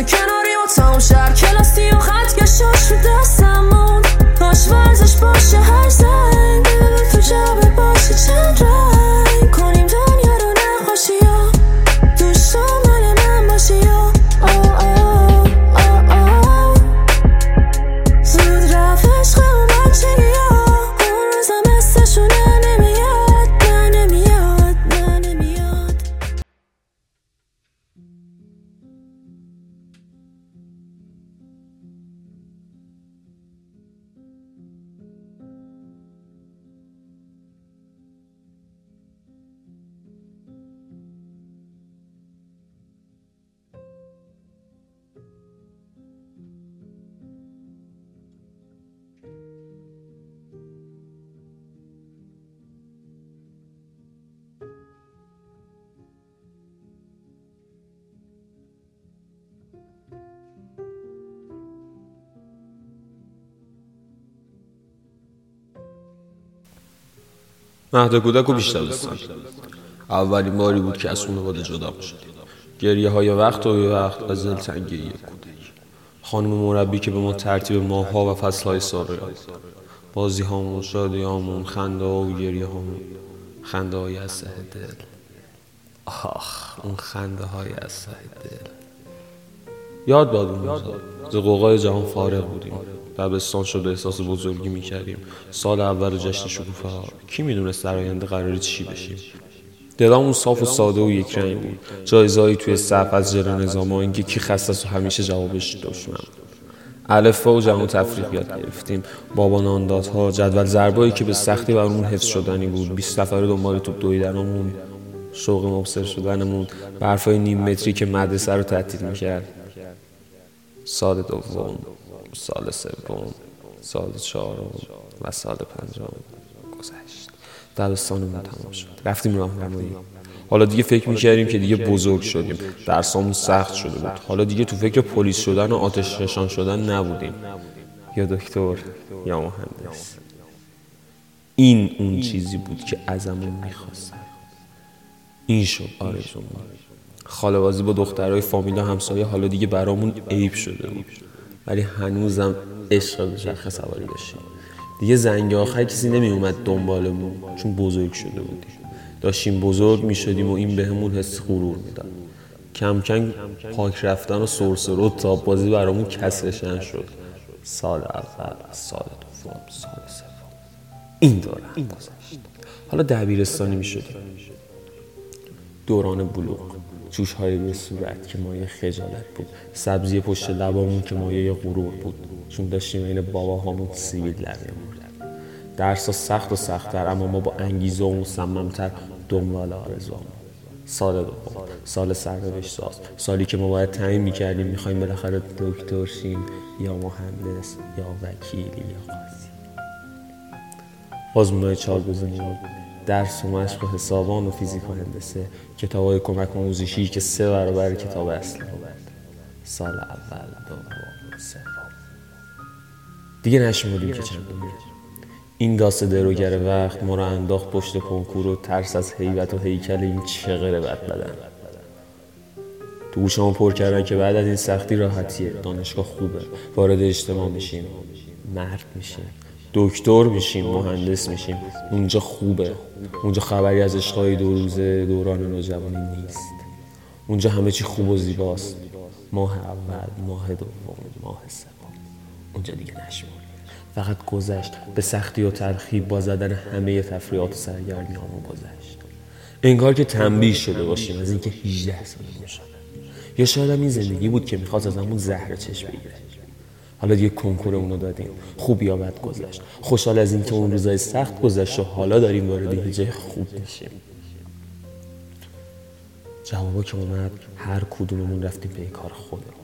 درس کناری و تمام شهر کلاسی و خط کشاش رو دستمون. کاش ورزش باشه مهد کودک رو بیشتر دوست دارم. اولین باری بود که از خانواده جدا شدیم گریه های وقت و وقت و دلتنگی یک کودک. خانم مربی که به ما ترتیب ماه ها و فصل های سال داد. بازی هامون شادی هامون خنده ها و گریه هامون خنده های از ته دل. آخ اون خنده های از ته دل. یاد باد اون ز قوقای جهان فارغ بودیم. دبستان شد و احساس بزرگی می‌کردیم. سال اول جشن شکوفه ها. کی می‌دونست در آینده قراری چی بشیم دلامون صاف و ساده و یک رنگ بود. جایزهایی توی صف از جر نظام ها اینکه کی خسته و همیشه جوابش دشمن الفا و جمع و تفریق یاد گرفتیم. بابا ناندادها جدول ضربایی که به سختی برامون حفظ شدنی بود. 20 نفره دنبال توپ دویدنمون. شوق مبصر شدنمون. برفای نیم متری که مدرسه رو تعطیل می‌کرد. سال دوم. سال سوم سال چهارم و سال پنجم گذشت. دبستانمون تمام شد. رفتیم راهنمایی حالا دیگه فکر می‌کردیم که دیگه بزرگ شدیم. درسامون سخت شده بود. حالا دیگه تو فکر پلیس شدن و آتش نشان شدن نبودیم. یا دکتر یا مهندس. این اون چیزی بود که ازمون می‌خواستن این شد آرزومون. خاله‌بازی با دخترای فامیل و همسایه حالا دیگه برامون عیب شده بود. ولی هنوزم عشق به شخص سواری داشتیم دیگه زنگ آخر کسی نمی اومد دنبالمون چون بزرگ شده بودیم داشتیم بزرگ می شدیم و این بهمون حس غرور می‌داد. کم کم پاک رفتن و سرسره و تاپ بازی برامون کسرشن شد. سال اول سال دوم سال سوم. این دوره این حالا دبیرستانی می شدیم دوران بلوغ. جوش های روی صورت که مایه خجالت بود. سبزی پشت لبامون که مایه غرور بود. چون داشتیم این بابا همون سیبیل در می‌آوردن. درس سخت و سختتر اما ما با انگیزه و مصممتر دنبال آرزوامون سال دوم سال سرنوشت ساز. سالی که ما باید تعیین می‌کردیم می‌خوایم بالاخره دکتر شیم یا مهندس یا وکیل یا قاضی. آزمونای چهار گزینه درس و مشق و حسابان و فیزیک و هندسه کتاب های کمک آموزشی که سه برابر کتاب اصلی بود. سال اول دوم سوم. دیگه نشمردیم که چند این داست دروگر وقت ما رو انداخت پشت کنکور و ترس از حیبت و هیکل این چغر بد بدن. تو گوشمون پر کردن که بعد از این سختی راحتیه. دانشگاه خوبه. وارد اجتماع میشیم. مرد میشیم. دکتر میشیم مهندس میشیم. اونجا خوبه. اونجا خبری از عشقای دو روزه دوران نوجوانی نیست. اونجا همه چی خوب و زیباست. ماه اول ماه دوم ماه سوم. اونجا دیگه نشمار فقط گذشت. به سختی و تلخی با زدن همه تفریحات و سرگرمیامون گذشت. انگار که تنبیه شده باشیم از اینکه 18 سالمون شده یا شاید این زندگی بود که می‌خواست از همون زهر چشم بگیره. حالا دیگه کنکورمون رو دادیم. خوب یا بد گذشت. خوشحال از اینکه اون روزای سخت گذشت و حالا داریم وارد یه جای خوب میشیم. جوابا که اومد هر کدوممون رفتیم به کار خودمون.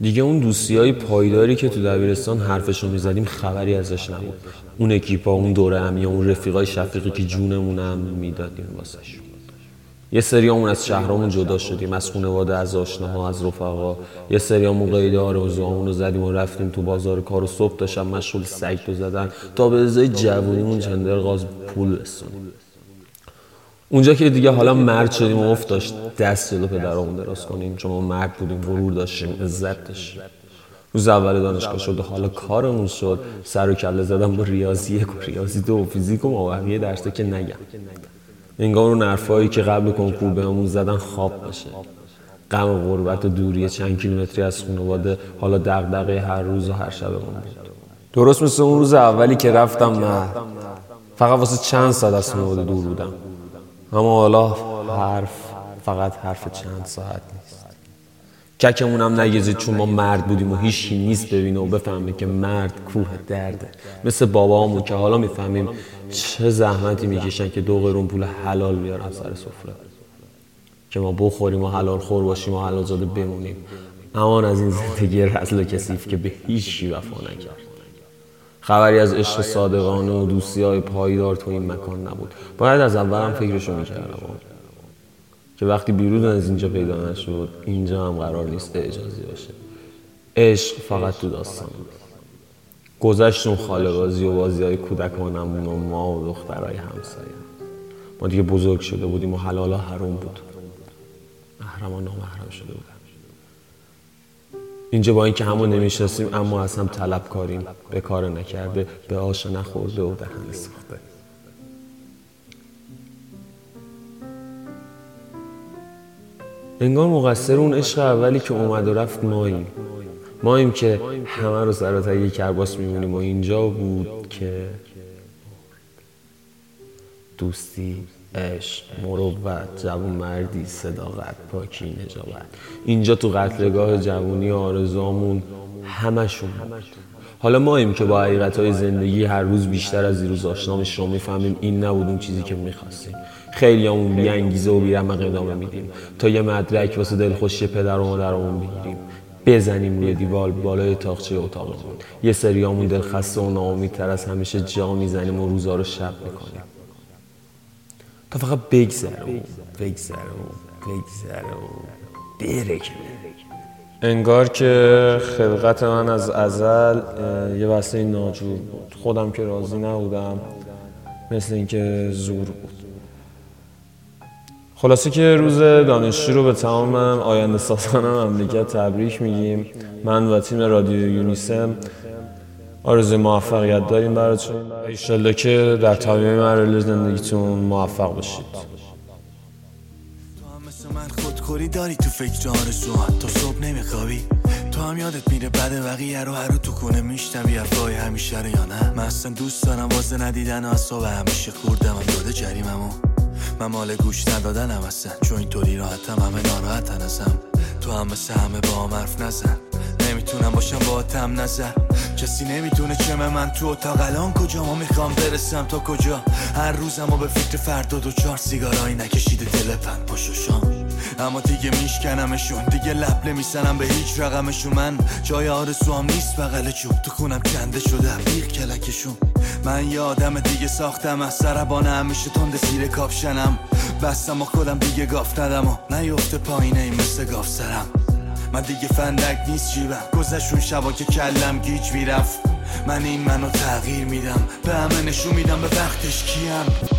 دیگه اون دوستی های پایداری که تو دبیرستان حرفشو می‌زدیم خبری ازش نبود. اون اکیپا اون دوره همی اون رفیقای شفیقی که جونمون هم می‌دادیم واسش یه سریامون از شهرامون جدا شدیم از خانواده از آشناها از رفقا یه سریامون قید آرزوهامون رو زدیم و رفتیم تو بازار کار و صبح داشتم مشغول سگ زدن تا به ازای جوونیمون چندر غاز پول رسونیم. اونجا که دیگه حالا مرد شدیم و افت داشت دست جلو پدرمون دراز کنیم. چون ما مرد بودیم غرور داشتیم عزت داشتیم. روز اول دانشگاه شد و حالا کارمون شد. سر و کله زدم با ریاضی و ریاضی دو و فیزیک و ما درسته که نگم. انگار اون حرفایی که قبل کنکور بهمون زدن خواب باشه. غم و غربت و دوری چند کیلومتری از خانواده حالا دغدغه هر روز و هر شبمون بود. درست مثل اون روز اولی که رفتم نه فقط واسه چند ساعت از خانواده دور بودم. اما حالا حرف فقط حرف چند ساعت نیست. ککمون هم نگیزید چون ما مرد بودیم و هیچی نیست ببینه و بفهمه که مرد کوه درده. مثل بابامون که حالا می‌فهمیم چه زحمتی می‌کشن که دو قرون پول حلال بیارن سر سفره. که ما بخوریم و حلال خور باشیم و حلال زاده بمونیم. امان از این زندگی رزل کسیف که به هیچی وفا نکرد. خبری از عشق صادقانه و دوستی های پایدار تو این مکان نبود. باید از اول هم فکرشو می‌کردم. که وقتی بیرون از اینجا پیدا نشد اینجا هم قرار نیست اجازی باشه. عشق فقط تو داستان بود. گذشت اون خاله بازی و بازی های و ما و دخترهای همسایه ما دیگه بزرگ شده بودیم و حلالا حروم بود. محرم و نامحرم شده بودن. اینجا با اینکه همون نمی‌شناسیم اما از هم طلب کاریم به کار نکرده به آش نخورده و دهن ساخته. انگار مقصر اون عشق اولی که اومد و رفت ماییم. ماییم که همه رو سر یک کرباس میمونیم و اینجا بود که دوستی عشق مروت جوون مردی صداقت پاکی نجابت. اینجا تو قتلگاه جوونی آرزوامون همشون حالا ما ایم که با حقیقت زندگی هر روز بیشتر از روز آشنا میشیم می‌فهمیم این نبود اون چیزی که می‌خواستیم. خیلی همون بی انگیزه و بی ادامه میدیم. تا یه مدرک واسه دلخوشی پدر و مادرمون بگیریم بزنیم روی دیوال بالای تاخچه اتاقمون یه سریامون دل خسته و ناامیدتر از همیشه جا می‌زنیم و روزا رو شب می‌کنیم. تا فقط بگذره و بگذره و بگذره و بره انگار که خلقت من از ازل یه وسته ناجور بود. خودم که راضی نبودم مثل اینکه زور بود. خلاصه که روز دانشجو رو به تمام آینده سازان مملکت تبریک میگیم. من و تیم رادیو یونیسم آرزوی موفقیت داریم براتون. ایشالله که در تمامی مراحل زندگیتون موفق باشید من خودخوری داری تو فکر آرزو. تا صبح نمیخوابی. تو هم یادت میره بعد بقیه رو هر رو تو کنه میشنوی افای همیشه رو یا نه. من اصلا دوست دارم واسه ندیدن و اصاب همیشه خوردم. من داده جریممو. من مال گوش ندادنم اصلا چون اینطوری راحتم همه ناراحتن ازم. تو هم مثل همه با هم حرف نزن. نمی‌تونم باشم با تم نظر کسی نمی‌تونه چمه من تو اتاق. الان کجا ما می‌خوام برسم؟ تا کجا؟ هر روزم و به فکر فردا دو چهار سیگارایی نکشیده دل پن پاشوشان اما دیگه میشکنمشون. دیگه لب نمیسنم به هیچ رقمشون. من جای آرزوام نیست. بغل چوب تو خونم کنده شده بیغ کلکشون. من یه آدم دیگه ساختم از سربانه همیشه تند زیر کاپشنم. بستم و خودم دیگه گاف ندم و نیفته پایینه این مثل گاف سرم. من دیگه فندک نیست جیبم. گذشون شبا که کلم گیج می‌رفت. من این منو تغییر میدم. به همه نشون میدم به وقتش کیم.